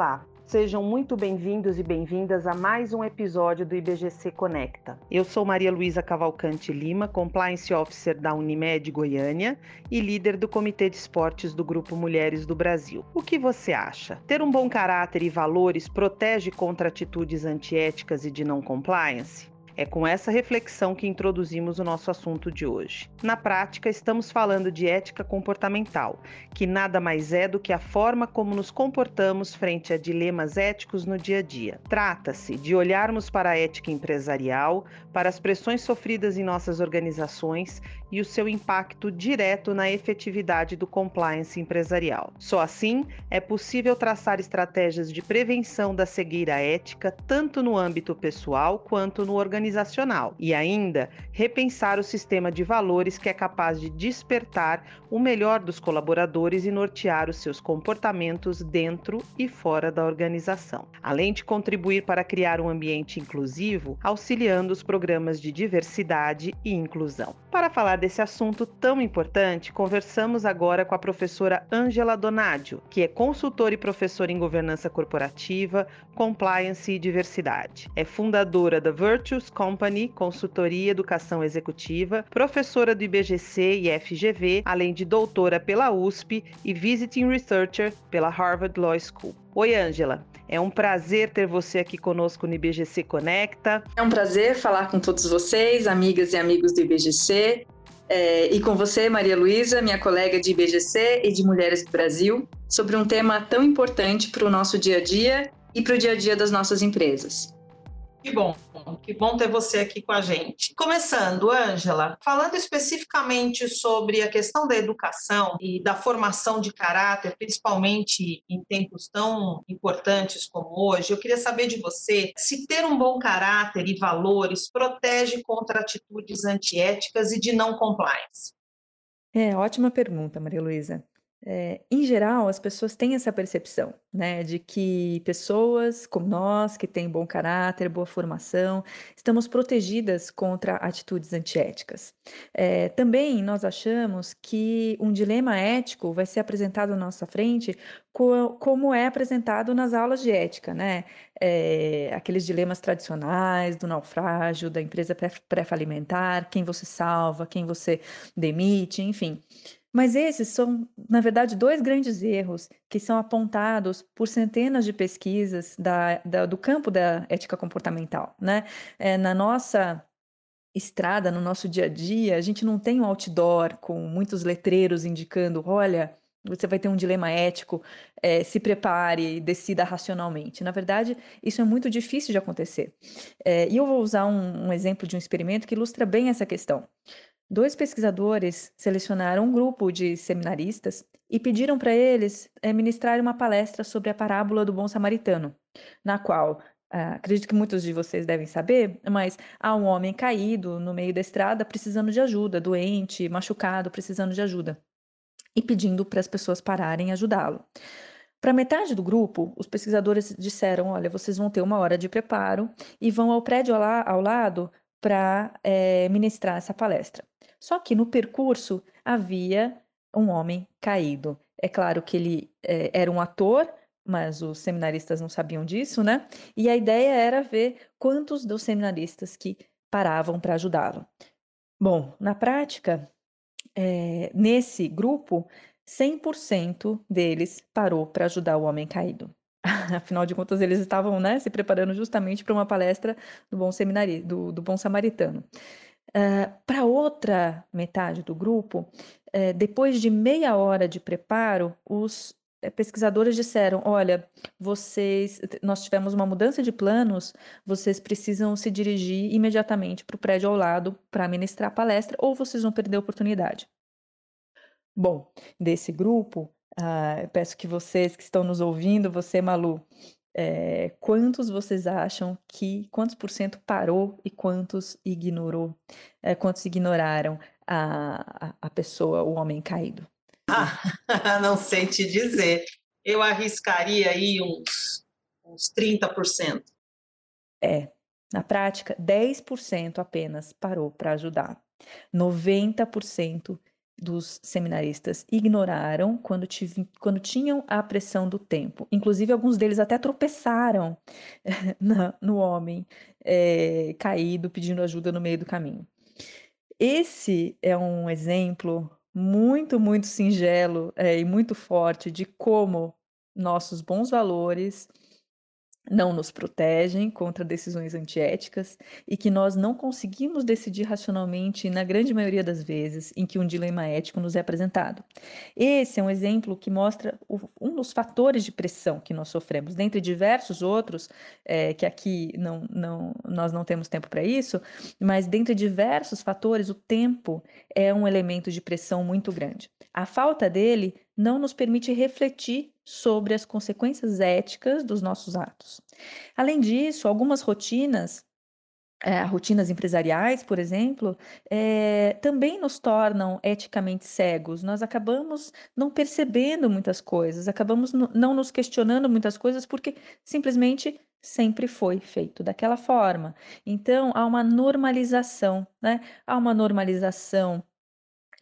Olá, sejam muito bem-vindos e bem-vindas a mais um episódio do IBGC Conecta. Eu sou Maria Luísa Cavalcante Lima, Compliance Officer da Unimed Goiânia e líder do Comitê de Esportes do Grupo Mulheres do Brasil. O que você acha? Ter um bom caráter e valores protege contra atitudes antiéticas e de não compliance? É com essa reflexão que introduzimos o nosso assunto de hoje. Na prática, estamos falando de ética comportamental, que nada mais é do que a forma como nos comportamos frente a dilemas éticos no dia a dia. Trata-se de olharmos para a ética empresarial, para as pressões sofridas em nossas organizações e o seu impacto direto na efetividade do compliance empresarial. Só assim é possível traçar estratégias de prevenção da cegueira ética, tanto no âmbito pessoal quanto no organizacional e ainda repensar o sistema de valores que é capaz de despertar o melhor dos colaboradores e nortear os seus comportamentos dentro e fora da organização, além de contribuir para criar um ambiente inclusivo, auxiliando os programas de diversidade e inclusão. Para falar desse assunto tão importante, conversamos agora com a professora Angela Donadio, que é consultora e professora em governança corporativa, compliance e diversidade. É fundadora da Virtues Company, consultoria educação executiva, professora do IBGC e FGV, além de doutora pela USP e visiting researcher pela Harvard Law School. Oi, Ângela. É um prazer ter você aqui conosco no IBGC Conecta. É um prazer falar com todos vocês, amigas e amigos do IBGC. É, e com você, Maria Luísa, minha colega de IBGC e de Mulheres do Brasil, sobre um tema tão importante para o nosso dia a dia e para o dia a dia das nossas empresas. Que bom, que bom ter você aqui com a gente. Começando, Ângela, falando especificamente sobre a questão da educação e da formação de caráter, principalmente em tempos tão importantes como hoje, eu queria saber de você se ter um bom caráter e valores protege contra atitudes antiéticas e de não compliance. É, ótima pergunta, Maria Luísa. É, em geral, as pessoas têm essa percepção, né, de que pessoas como nós, que têm bom caráter, boa formação, estamos protegidas contra atitudes antiéticas. É, também nós achamos que um dilema ético vai ser apresentado à nossa frente co como é apresentado nas aulas de ética, né? É, aqueles dilemas tradicionais do naufrágio, da empresa pré-falimentar, quem você salva, quem você demite, enfim. Mas esses são, na verdade, dois grandes erros que são apontados por centenas de pesquisas da, da, do campo da ética comportamental. Né? É, na nossa estrada, no nosso dia a dia, a gente não tem um outdoor com muitos letreiros indicando: olha, você vai ter um dilema ético, é, se prepare, decida racionalmente. Na verdade, isso é muito difícil de acontecer. É, e eu vou usar um, um exemplo de um experimento que ilustra bem essa questão. Dois pesquisadores selecionaram um grupo de seminaristas e pediram para eles é, ministrar uma palestra sobre a parábola do bom samaritano, na qual, ah, acredito que muitos de vocês devem saber, mas há um homem caído no meio da estrada precisando de ajuda, doente, machucado, precisando de ajuda, e pedindo para as pessoas pararem e ajudá-lo. Para metade do grupo, os pesquisadores disseram: olha, vocês vão ter uma hora de preparo e vão ao prédio ao, la ao lado para é, ministrar essa palestra. Só que no percurso havia um homem caído. É claro que ele é, era um ator, mas os seminaristas não sabiam disso, né? E a ideia era ver quantos dos seminaristas que paravam para ajudá-lo. Bom, na prática, é, nesse grupo, 100% deles parou para ajudar o homem caído. Afinal de contas, eles estavam né, se preparando justamente para uma palestra do bom, seminari do, do bom samaritano. Uh, Para outra metade do grupo, uh, depois de meia hora de preparo, os uh, pesquisadores disseram: olha, vocês, nós tivemos uma mudança de planos, vocês precisam se dirigir imediatamente para o prédio ao lado para ministrar a palestra, ou vocês vão perder a oportunidade. Bom, desse grupo, ah, peço que vocês que estão nos ouvindo, você, Malu, é, quantos vocês acham que, quantos por cento parou e quantos ignorou, é, quantos ignoraram a, a, pessoa, o homem caído? Ah, não sei te dizer. Eu arriscaria aí uns, uns 30%. É, na prática, 10% apenas parou para ajudar. 90% dos seminaristas ignoraram quando, tive, quando tinham a pressão do tempo. Inclusive, alguns deles até tropeçaram no homem é, caído pedindo ajuda no meio do caminho. Esse é um exemplo muito, muito singelo é, e muito forte de como nossos bons valores não nos protegem contra decisões antiéticas e que nós não conseguimos decidir racionalmente na grande maioria das vezes em que um dilema ético nos é apresentado. Esse é um exemplo que mostra o, um dos fatores de pressão que nós sofremos, dentre diversos outros, é, que aqui não, não, nós não temos tempo para isso, mas dentre diversos fatores, o tempo é um elemento de pressão muito grande. A falta dele não nos permite refletir sobre as consequências éticas dos nossos atos. Além disso, algumas rotinas é, rotinas empresariais, por exemplo, é, também nos tornam eticamente cegos. Nós acabamos não percebendo muitas coisas, acabamos não nos questionando muitas coisas porque simplesmente sempre foi feito daquela forma. Então, há uma normalização, né? Há uma normalização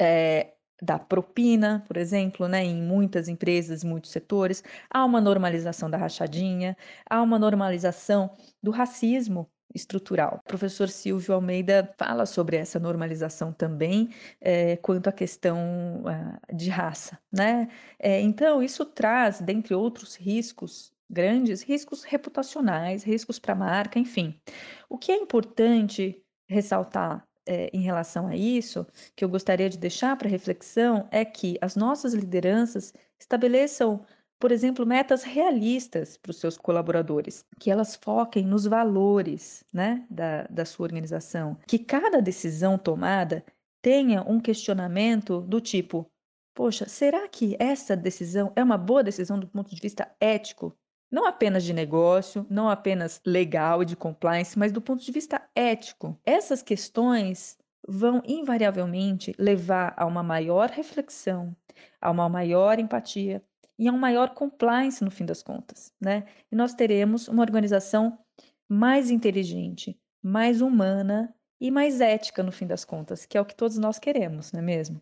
é, da propina, por exemplo, né, em muitas empresas, muitos setores, há uma normalização da rachadinha, há uma normalização do racismo estrutural. O professor Silvio Almeida fala sobre essa normalização também é, quanto à questão uh, de raça, né? É, então isso traz, dentre outros riscos grandes, riscos reputacionais, riscos para a marca, enfim. O que é importante ressaltar é, em relação a isso, que eu gostaria de deixar para reflexão, é que as nossas lideranças estabeleçam, por exemplo, metas realistas para os seus colaboradores, que elas foquem nos valores né, da, da sua organização, que cada decisão tomada tenha um questionamento do tipo: poxa, será que essa decisão é uma boa decisão do ponto de vista ético? Não apenas de negócio, não apenas legal e de compliance, mas do ponto de vista ético. Essas questões vão invariavelmente levar a uma maior reflexão, a uma maior empatia e a um maior compliance no fim das contas, né? E nós teremos uma organização mais inteligente, mais humana e mais ética no fim das contas, que é o que todos nós queremos, não é mesmo?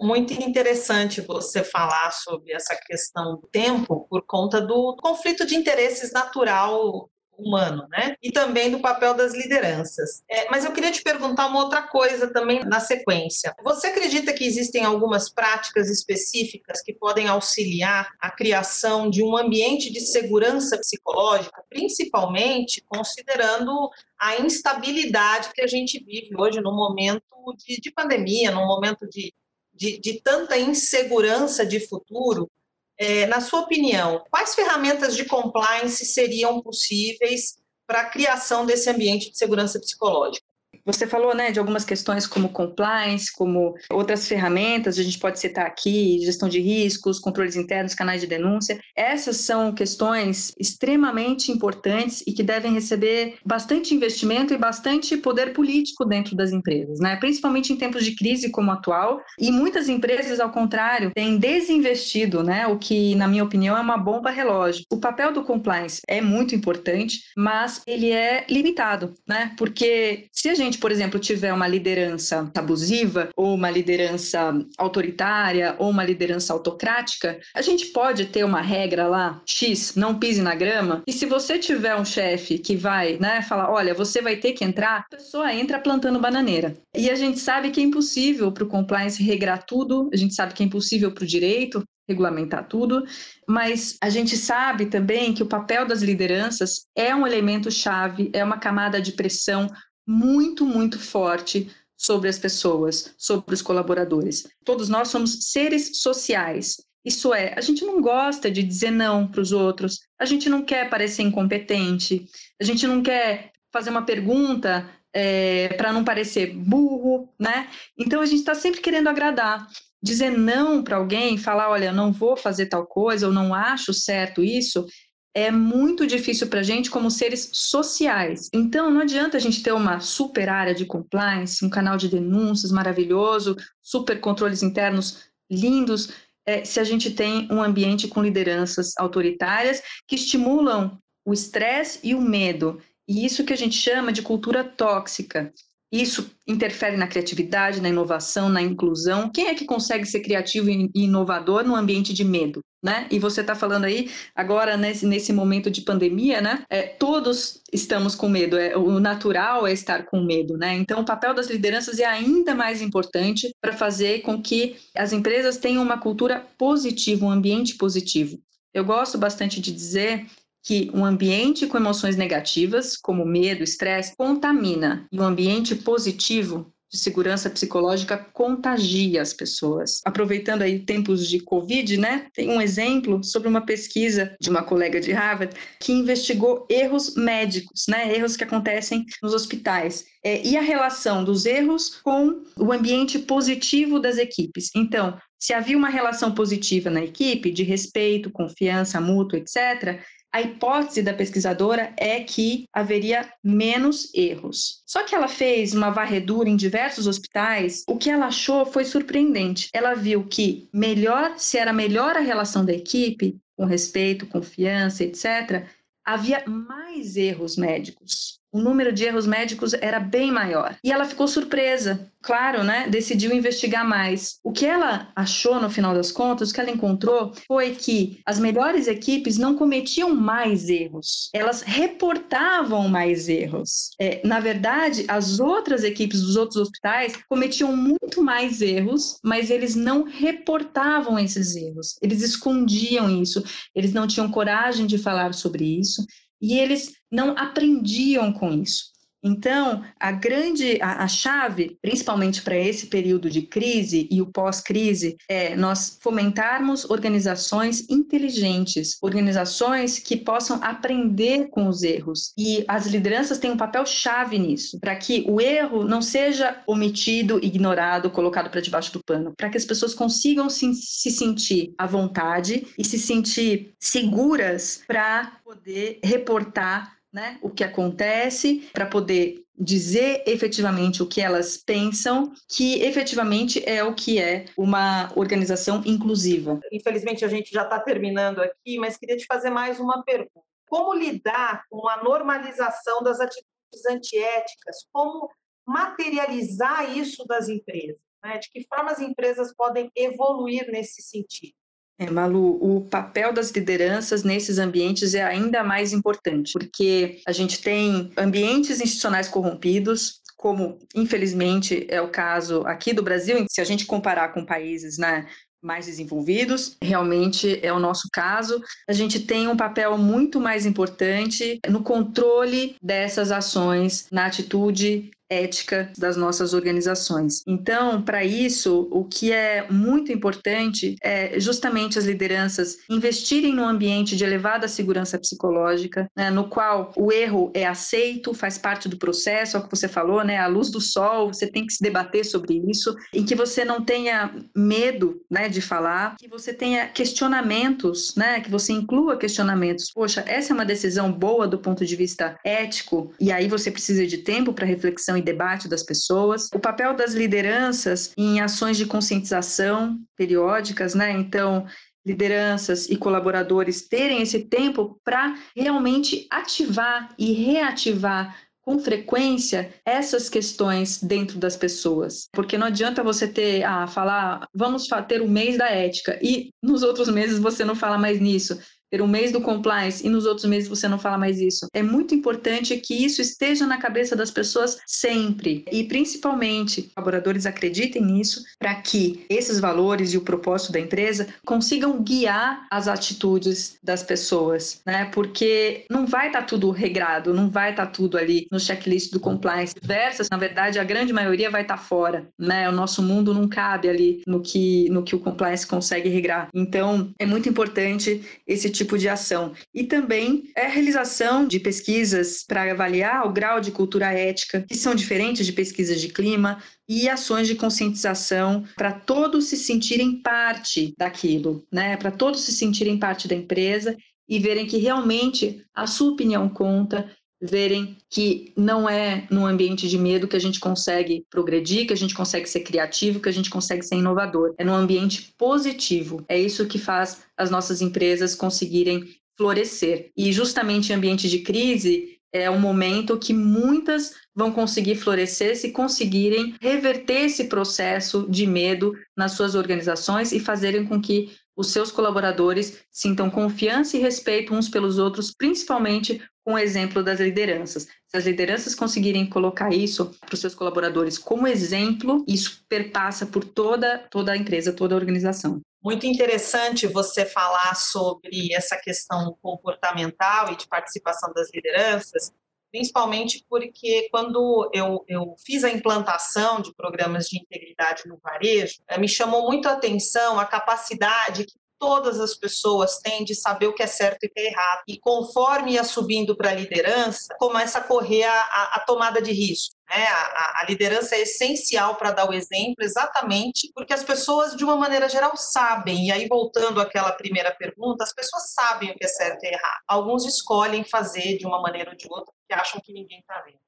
Muito interessante você falar sobre essa questão do tempo por conta do conflito de interesses natural humano, né? E também do papel das lideranças. É, mas eu queria te perguntar uma outra coisa também na sequência. Você acredita que existem algumas práticas específicas que podem auxiliar a criação de um ambiente de segurança psicológica, principalmente considerando a instabilidade que a gente vive hoje no momento de, de pandemia, no momento de de, de tanta insegurança de futuro, é, na sua opinião, quais ferramentas de compliance seriam possíveis para a criação desse ambiente de segurança psicológica? Você falou né, de algumas questões como compliance, como outras ferramentas, a gente pode citar aqui, gestão de riscos, controles internos, canais de denúncia. Essas são questões extremamente importantes e que devem receber bastante investimento e bastante poder político dentro das empresas, né? principalmente em tempos de crise como o atual. E muitas empresas, ao contrário, têm desinvestido, né? o que, na minha opinião, é uma bomba relógio. O papel do compliance é muito importante, mas ele é limitado, né? porque se a gente gente, por exemplo, tiver uma liderança abusiva, ou uma liderança autoritária, ou uma liderança autocrática, a gente pode ter uma regra lá, X, não pise na grama, e se você tiver um chefe que vai, né, falar, olha, você vai ter que entrar, a pessoa entra plantando bananeira. E a gente sabe que é impossível para o compliance regrar tudo, a gente sabe que é impossível para o direito, regulamentar tudo, mas a gente sabe também que o papel das lideranças é um elemento chave, é uma camada de pressão muito, muito forte sobre as pessoas, sobre os colaboradores. Todos nós somos seres sociais. Isso é, a gente não gosta de dizer não para os outros, a gente não quer parecer incompetente, a gente não quer fazer uma pergunta é, para não parecer burro, né? Então a gente está sempre querendo agradar. Dizer não para alguém, falar, olha, não vou fazer tal coisa, ou não acho certo isso, é muito difícil para a gente como seres sociais. Então, não adianta a gente ter uma super área de compliance, um canal de denúncias maravilhoso, super controles internos lindos, é, se a gente tem um ambiente com lideranças autoritárias que estimulam o estresse e o medo. E isso que a gente chama de cultura tóxica. isso interfere na criatividade, na inovação, na inclusão. Quem é que consegue ser criativo e inovador no ambiente de medo? Né? E você está falando aí agora nesse, nesse momento de pandemia, né? É, todos estamos com medo. É, o natural é estar com medo, né? Então o papel das lideranças é ainda mais importante para fazer com que as empresas tenham uma cultura positiva, um ambiente positivo. Eu gosto bastante de dizer que um ambiente com emoções negativas, como medo, estresse, contamina, e um ambiente positivo de segurança psicológica contagia as pessoas. Aproveitando aí tempos de Covid, né? Tem um exemplo sobre uma pesquisa de uma colega de Harvard que investigou erros médicos, né? Erros que acontecem nos hospitais. É, e a relação dos erros com o ambiente positivo das equipes. Então, se havia uma relação positiva na equipe, de respeito, confiança mútua, etc., a hipótese da pesquisadora é que haveria menos erros. Só que ela fez uma varredura em diversos hospitais. O que ela achou foi surpreendente. Ela viu que melhor, se era melhor a relação da equipe, com respeito, confiança, etc., havia mais erros médicos o número de erros médicos era bem maior. E ela ficou surpresa, claro, né? Decidiu investigar mais. O que ela achou no final das contas, o que ela encontrou, foi que as melhores equipes não cometiam mais erros, elas reportavam mais erros. É, na verdade, as outras equipes dos outros hospitais cometiam muito mais erros, mas eles não reportavam esses erros, eles escondiam isso, eles não tinham coragem de falar sobre isso e eles não aprendiam com isso. Então, a grande a, a chave, principalmente para esse período de crise e o pós-crise, é nós fomentarmos organizações inteligentes, organizações que possam aprender com os erros. E as lideranças têm um papel chave nisso, para que o erro não seja omitido, ignorado, colocado para debaixo do pano, para que as pessoas consigam se, se sentir à vontade e se sentir seguras para poder reportar né, o que acontece, para poder dizer efetivamente o que elas pensam, que efetivamente é o que é uma organização inclusiva. Infelizmente a gente já está terminando aqui, mas queria te fazer mais uma pergunta. Como lidar com a normalização das atitudes antiéticas? Como materializar isso das empresas? Né? De que forma as empresas podem evoluir nesse sentido? É, Malu, o papel das lideranças nesses ambientes é ainda mais importante, porque a gente tem ambientes institucionais corrompidos, como infelizmente é o caso aqui do Brasil, se a gente comparar com países né, mais desenvolvidos, realmente é o nosso caso. A gente tem um papel muito mais importante no controle dessas ações, na atitude ética das nossas organizações. Então, para isso, o que é muito importante é justamente as lideranças investirem num ambiente de elevada segurança psicológica, né, no qual o erro é aceito, faz parte do processo, é o que você falou, né, a luz do sol, você tem que se debater sobre isso, em que você não tenha medo, né, de falar, que você tenha questionamentos, né, que você inclua questionamentos. Poxa, essa é uma decisão boa do ponto de vista ético, e aí você precisa de tempo para reflexão debate das pessoas, o papel das lideranças em ações de conscientização periódicas, né? Então, lideranças e colaboradores terem esse tempo para realmente ativar e reativar com frequência essas questões dentro das pessoas. Porque não adianta você ter, ah, falar, vamos ter o mês da ética e nos outros meses você não fala mais nisso ter um mês do compliance e nos outros meses você não fala mais isso. É muito importante que isso esteja na cabeça das pessoas sempre e principalmente colaboradores acreditem nisso para que esses valores e o propósito da empresa consigam guiar as atitudes das pessoas, né? Porque não vai estar tá tudo regrado, não vai estar tá tudo ali no checklist do compliance. Versas, na verdade, a grande maioria vai estar tá fora, né? O nosso mundo não cabe ali no que no que o compliance consegue regrar. Então, é muito importante esse tipo tipo de ação. E também é a realização de pesquisas para avaliar o grau de cultura ética, que são diferentes de pesquisas de clima, e ações de conscientização para todos se sentirem parte daquilo, né? Para todos se sentirem parte da empresa e verem que realmente a sua opinião conta verem que não é num ambiente de medo que a gente consegue progredir, que a gente consegue ser criativo, que a gente consegue ser inovador. É num ambiente positivo. É isso que faz as nossas empresas conseguirem florescer. E justamente em ambiente de crise, é um momento que muitas vão conseguir florescer se conseguirem reverter esse processo de medo nas suas organizações e fazerem com que os seus colaboradores sintam confiança e respeito uns pelos outros, principalmente com o exemplo das lideranças. Se as lideranças conseguirem colocar isso para os seus colaboradores como exemplo, isso perpassa por toda, toda a empresa, toda a organização. Muito interessante você falar sobre essa questão comportamental e de participação das lideranças, principalmente porque quando eu, eu fiz a implantação de programas de integridade no varejo, eh, me chamou muito a atenção a capacidade que todas as pessoas têm de saber o que é certo e o que é errado. E conforme ia subindo para a liderança, começa a correr a, a, a tomada de risco. Né? A, a, liderança é essencial para dar o exemplo, exatamente porque as pessoas, de uma maneira geral, sabem. E aí, voltando àquela primeira pergunta, as pessoas sabem o que é certo e errado. Alguns escolhem fazer de uma maneira ou de outra, porque acham que ninguém está vendo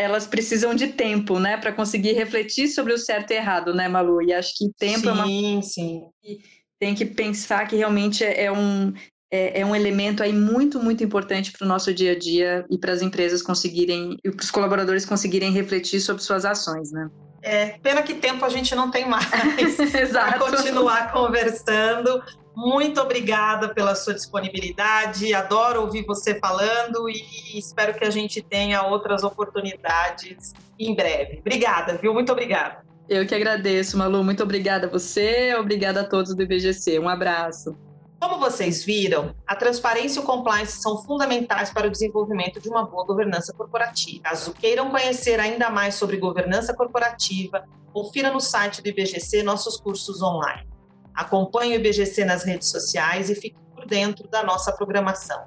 elas precisam de tempo, né, para conseguir refletir sobre o certo e errado, né, Malu? E acho que tempo sim, é uma sim, sim tem que pensar que realmente é, é um, é, é, um elemento aí muito, muito importante para o nosso dia a dia e para as empresas conseguirem, e para os colaboradores conseguirem refletir sobre suas ações, né? É, pena que tempo a gente não tem mais para continuar conversando. Muito obrigada pela sua disponibilidade. Adoro ouvir você falando e espero que a gente tenha outras oportunidades em breve. Obrigada, viu? Muito obrigada. Eu que agradeço, Malu. Muito obrigada a você, obrigada a todos do IBGC. Um abraço. Como vocês viram, a transparência e o compliance são fundamentais para o desenvolvimento de uma boa governança corporativa. Caso queiram conhecer ainda mais sobre governança corporativa, confira no site do IBGC nossos cursos online. Acompanhe o IBGC nas redes sociais e fique por dentro da nossa programação.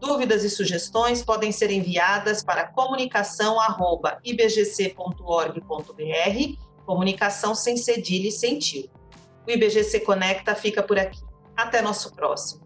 Dúvidas e sugestões podem ser enviadas para comunicação@ibgc.org.br Comunicação sem cedilha e sem. O IBGC Conecta fica por aqui. Até nosso próximo.